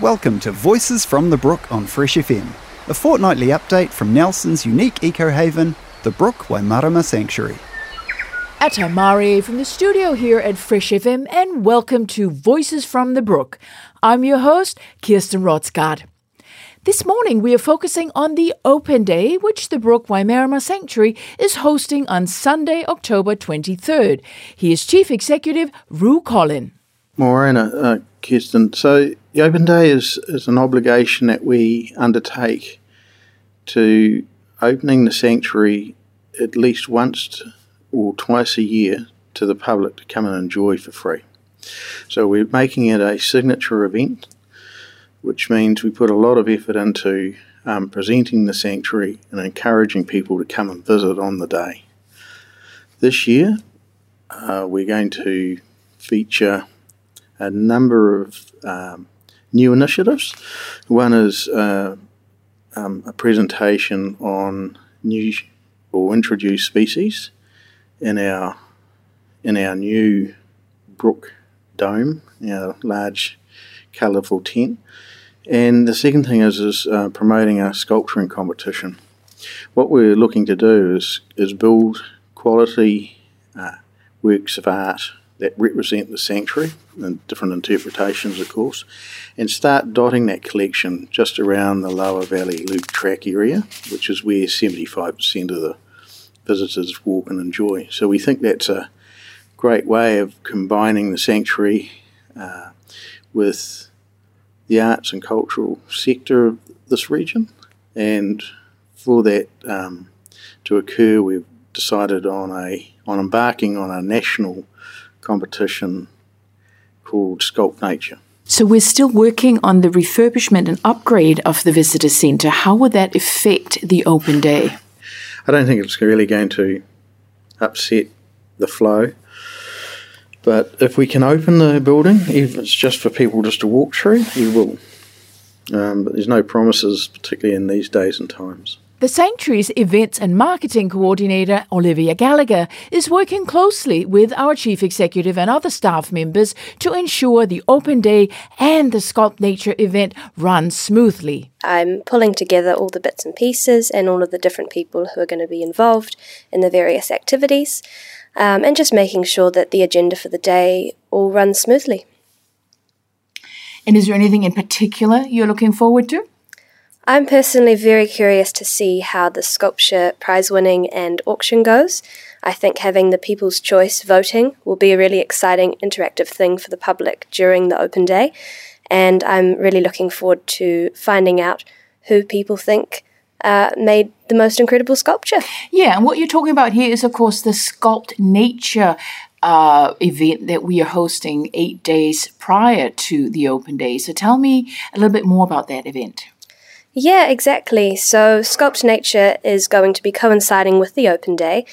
Welcome to Voices from the Brook on Fresh FM, a fortnightly update from Nelson's unique eco haven, the Brook Waimarama Sanctuary. Ata mārie from the studio here at Fresh FM, and welcome to Voices from the Brook. I'm your host, Kirsten Rotsgard. This morning we are focusing on the Open Day, which the Brook Waimarama Sanctuary is hosting on Sunday, October 23rd. He is Chief Executive Ru Collin. Morena, uh, Kirsten. So the Open Day is, is an obligation that we undertake to opening the sanctuary at least once or twice a year to the public to come and enjoy for free. So we're making it a signature event, which means we put a lot of effort into um, presenting the sanctuary and encouraging people to come and visit on the day. This year, uh, we're going to feature a number of um, new initiatives. One is uh, um, a presentation on new or introduced species in our in our new brook dome, our large colourful tent. And the second thing is is uh, promoting a sculpturing competition. What we're looking to do is is build quality uh, works of art that represent the sanctuary and different interpretations, of course, and start dotting that collection just around the lower valley loop track area, which is where 75% of the visitors walk and enjoy. So we think that's a great way of combining the sanctuary uh, with the arts and cultural sector of this region. And for that um, to occur, we've decided on a on embarking on a national competition called Sculpt Nature. So we're still working on the refurbishment and upgrade of the visitor centre. How would that affect the open day? I don't think it's really going to upset the flow. But if we can open the building, if it's just for people just to walk through, we will. Um, but there's no promises, particularly in these days and times. The Sanctuary's events and marketing coordinator, Olivia Gallagher, is working closely with our chief executive and other staff members to ensure the open day and the Sculpt Nature event run smoothly. I'm pulling together all the bits and pieces and all of the different people who are going to be involved in the various activities, um, and just making sure that the agenda for the day all runs smoothly. And is there anything in particular you're looking forward to? I'm personally very curious to see how the sculpture prize winning and auction goes. I think having the People's Choice voting will be a really exciting interactive thing for the public during the open day, and I'm really looking forward to finding out who people think uh, made the most incredible sculpture. Yeah, and what you're talking about here is, of course, the Sculpt Nature uh, event that we are hosting eight days prior to the open day. So tell me a little bit more about that event. Yeah, exactly. So, Sculpt Nature is going to be coinciding with the open day,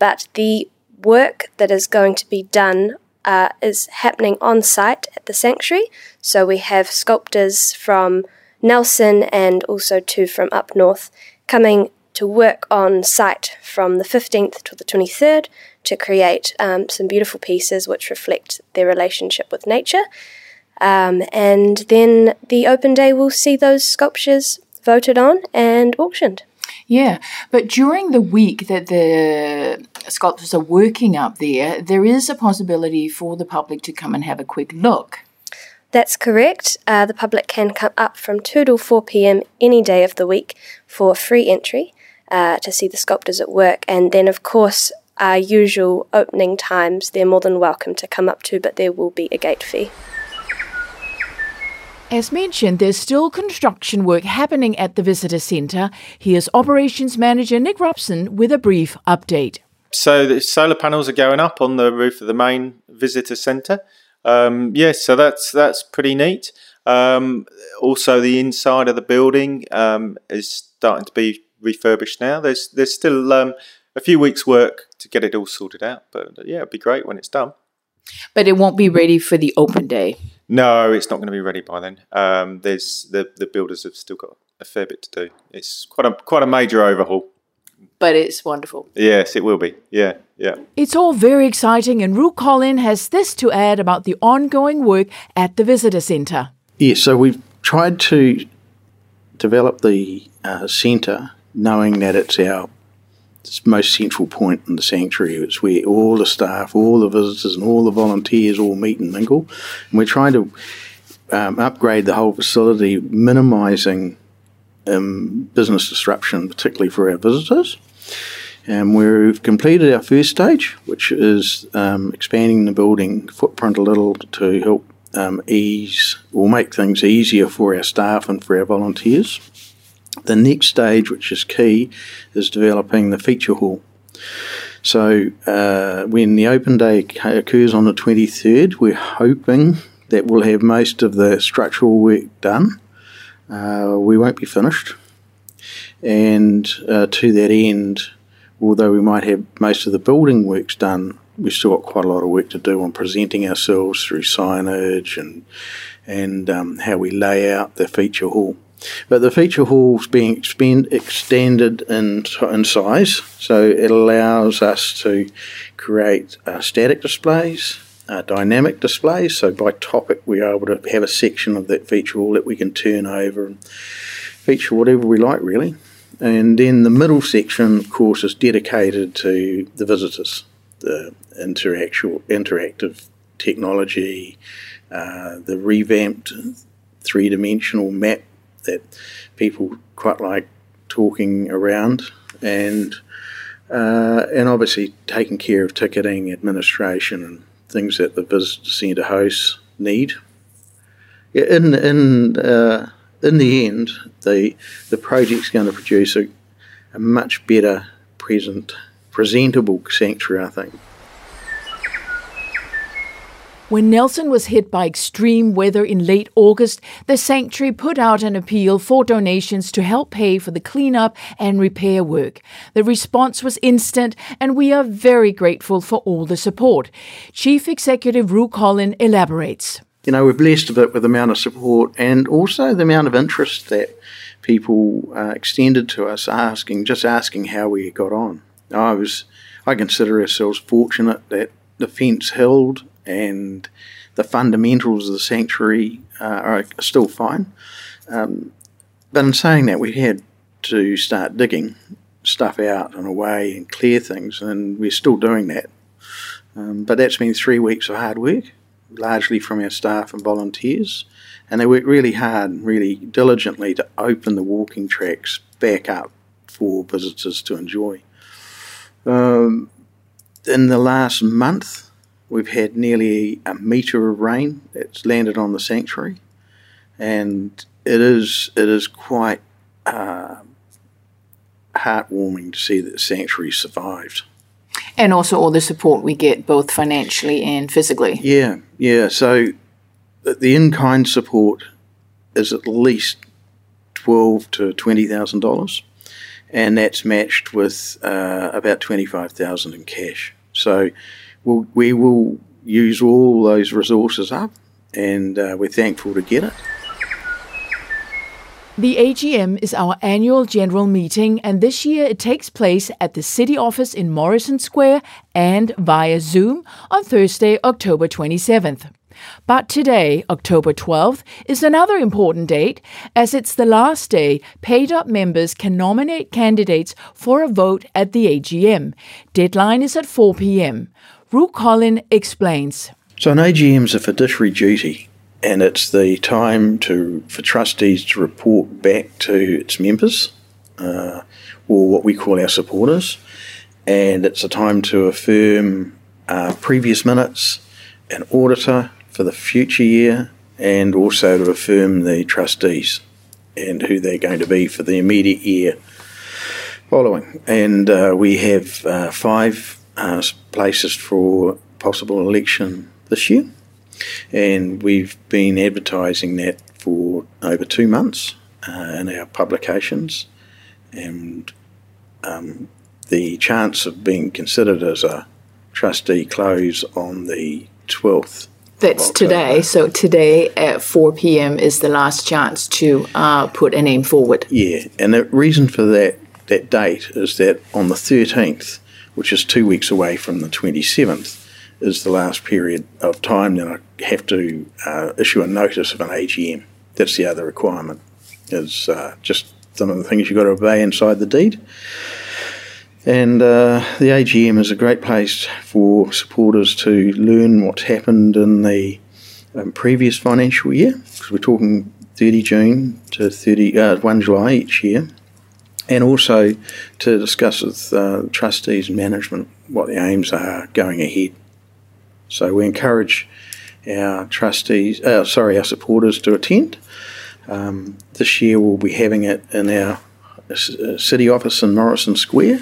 but the work that is going to be done uh, is happening on site at the sanctuary. So, we have sculptors from Nelson and also two from up north coming to work on site from the 15th to the 23rd to create um, some beautiful pieces which reflect their relationship with nature. Um, and then the open day will see those sculptures voted on and auctioned. Yeah, but during the week that the sculptors are working up there, there is a possibility for the public to come and have a quick look. That's correct. Uh, the public can come up from 2 to 4 pm any day of the week for free entry uh, to see the sculptors at work. And then, of course, our usual opening times, they're more than welcome to come up to, but there will be a gate fee. As mentioned, there's still construction work happening at the visitor centre. Here's Operations Manager Nick Robson with a brief update. So the solar panels are going up on the roof of the main visitor centre. Um, yes, so that's that's pretty neat. Um, also, the inside of the building um, is starting to be refurbished now. There's there's still um, a few weeks' work to get it all sorted out, but yeah, it'd be great when it's done. But it won't be ready for the open day. No, it's not going to be ready by then. Um, there's the the builders have still got a fair bit to do. It's quite a quite a major overhaul. But it's wonderful. Yes, it will be. Yeah, yeah. It's all very exciting, and Ru Collin has this to add about the ongoing work at the visitor centre. Yeah, so we've tried to develop the uh, centre knowing that it's our most central point in the sanctuary. It's where all the staff, all the visitors, and all the volunteers all meet and mingle. And we're trying to um, upgrade the whole facility, minimising um, business disruption, particularly for our visitors. And we've completed our first stage, which is um, expanding the building footprint a little to help um, ease or make things easier for our staff and for our volunteers. The next stage, which is key, is developing the feature hall. So uh, when the open day occurs on the 23rd, we're hoping that we'll have most of the structural work done. Uh, we won't be finished. And uh, to that end, although we might have most of the building works done, we've still got quite a lot of work to do on presenting ourselves through signage and and um, how we lay out the feature hall. But the feature hall's being expand, extended in, in size, so it allows us to create uh, static displays, uh, dynamic displays. So by topic, we are able to have a section of that feature hall that we can turn over and feature whatever we like, really. And then the middle section, of course, is dedicated to the visitors, the interactual, interactive technology, uh, the revamped three dimensional map that people quite like talking around, and uh, and obviously taking care of ticketing, administration, and things that the visitor centre hosts need. In in uh, in the end, the the project's going to produce a, a much better present presentable sanctuary, I think. When Nelson was hit by extreme weather in late August, the sanctuary put out an appeal for donations to help pay for the cleanup and repair work. The response was instant, and we are very grateful for all the support. Chief Executive Ru Collin elaborates. You know, we're blessed a bit with the amount of support and also the amount of interest that people uh, extended to us, asking, just asking how we got on. I was, I consider ourselves fortunate that the fence held and the fundamentals of the sanctuary uh, are still fine. Um, but in saying that, we had to start digging stuff out and away and clear things, and we're still doing that. Um, but that's been three weeks of hard work, largely from our staff and volunteers, and they worked really hard, really diligently to open the walking tracks back up for visitors to enjoy. Um, in the last month, We've had nearly a metre of rain that's landed on the sanctuary, and it is it is quite uh, heartwarming to see that the sanctuary survived. And also all the support we get, both financially and physically. Yeah, yeah. So the in kind support is at least twelve to twenty thousand dollars, and that's matched with uh, about twenty five thousand in cash. So we'll, we will use all those resources up, and uh, we're thankful to get it. The AGM is our annual general meeting, and this year it takes place at the City Office in Morrison Square and via Zoom on Thursday, October 27th. But today, October 12th, is another important date as it's the last day paid up members can nominate candidates for a vote at the AGM. Deadline is at 4 p.m. Ru Collin explains. So an AGM is a fiduciary duty and it's the time to for trustees to report back to its members uh, or what we call our supporters and it's a time to affirm uh, previous minutes, an auditor for the future year and also to affirm the trustees and who they're going to be for the immediate year following. And uh, we have uh, five uh, places for possible election this year, and we've been advertising that for over two months uh, in our publications, and um, the chance of being considered as a trustee close on the 12th. That's today. So today at 4 p.m. is the last chance to uh, put a name forward. Yeah, and the reason for that that date is that on the 13th, which is two weeks away from the 27th, is the last period of time that I have to uh, issue a notice of an AGM. That's the other requirement. Is uh, just some of the things you've got to obey inside the deed. And uh, the AGM is a great place for supporters to learn what's happened in the um, previous financial year, because we're talking 30 June to 30, uh, 1 July each year, and also to discuss with uh, trustees and management what the aims are going ahead. So we encourage our trustees, uh, sorry, our supporters to attend. Um, this year we'll be having it in our uh, city office in Morrison Square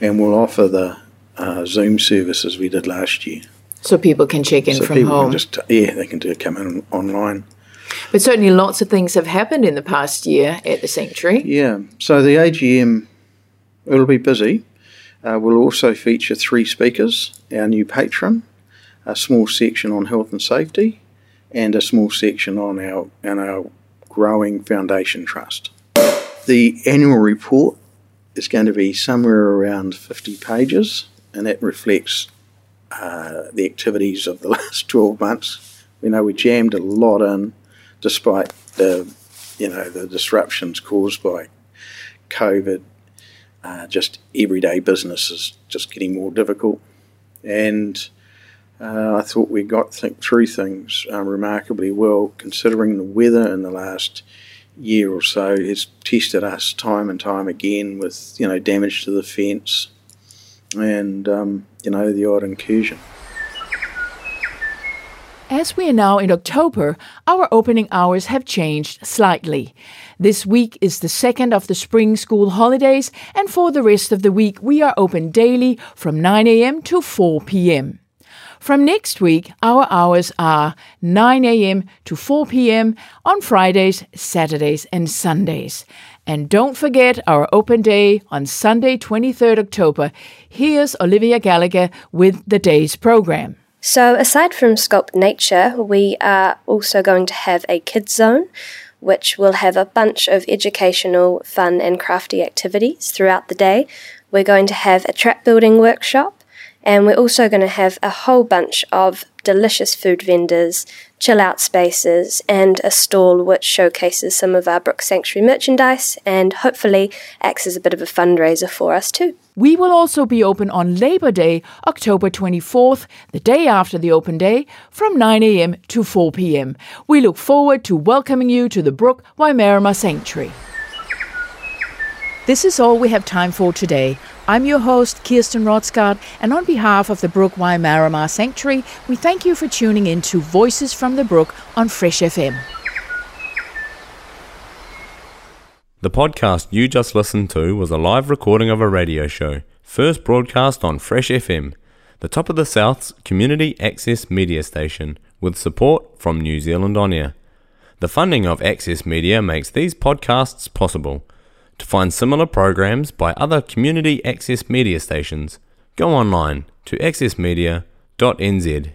and we'll offer the uh, Zoom service as we did last year. So people can check in so from home. Can just, yeah, they can do come in online. But certainly lots of things have happened in the past year at the Sanctuary. Yeah, so the AGM, it'll be busy. Uh, we'll also feature three speakers, our new patron, a small section on health and safety, and a small section on our, on our growing foundation trust. The annual report is going to be somewhere around 50 pages, and that reflects uh, the activities of the last 12 months. We know we jammed a lot in, despite the you know the disruptions caused by COVID. Uh, just everyday business is just getting more difficult, and uh, I thought we got th- through things uh, remarkably well, considering the weather in the last year or so has tested us time and time again with you know damage to the fence and um, you know the odd incursion. As we are now in October, our opening hours have changed slightly. This week is the second of the spring school holidays, and for the rest of the week, we are open daily from 9 a.m. to 4 p.m. From next week, our hours are 9 a.m. to 4 p.m. on Fridays, Saturdays, and Sundays. And don't forget our open day on Sunday, 23rd October. Here's Olivia Gallagher with the day's program. So, aside from Sculpt Nature, we are also going to have a kids zone, which will have a bunch of educational, fun, and crafty activities throughout the day. We're going to have a trap building workshop, and we're also going to have a whole bunch of delicious food vendors, chill out spaces, and a stall which showcases some of our Brook Sanctuary merchandise and hopefully acts as a bit of a fundraiser for us too. We will also be open on Labor Day, October 24th, the day after the open day, from 9 a.m. to 4 p.m. We look forward to welcoming you to the Brook Waimarama Sanctuary. This is all we have time for today. I'm your host, Kirsten Rodsgaard, and on behalf of the Brook Waimarama Sanctuary, we thank you for tuning in to Voices from the Brook on Fresh FM. The podcast you just listened to was a live recording of a radio show, first broadcast on Fresh FM, the top of the South's community access media station, with support from New Zealand On Air. The funding of Access Media makes these podcasts possible. To find similar programs by other community access media stations, go online to accessmedia.nz.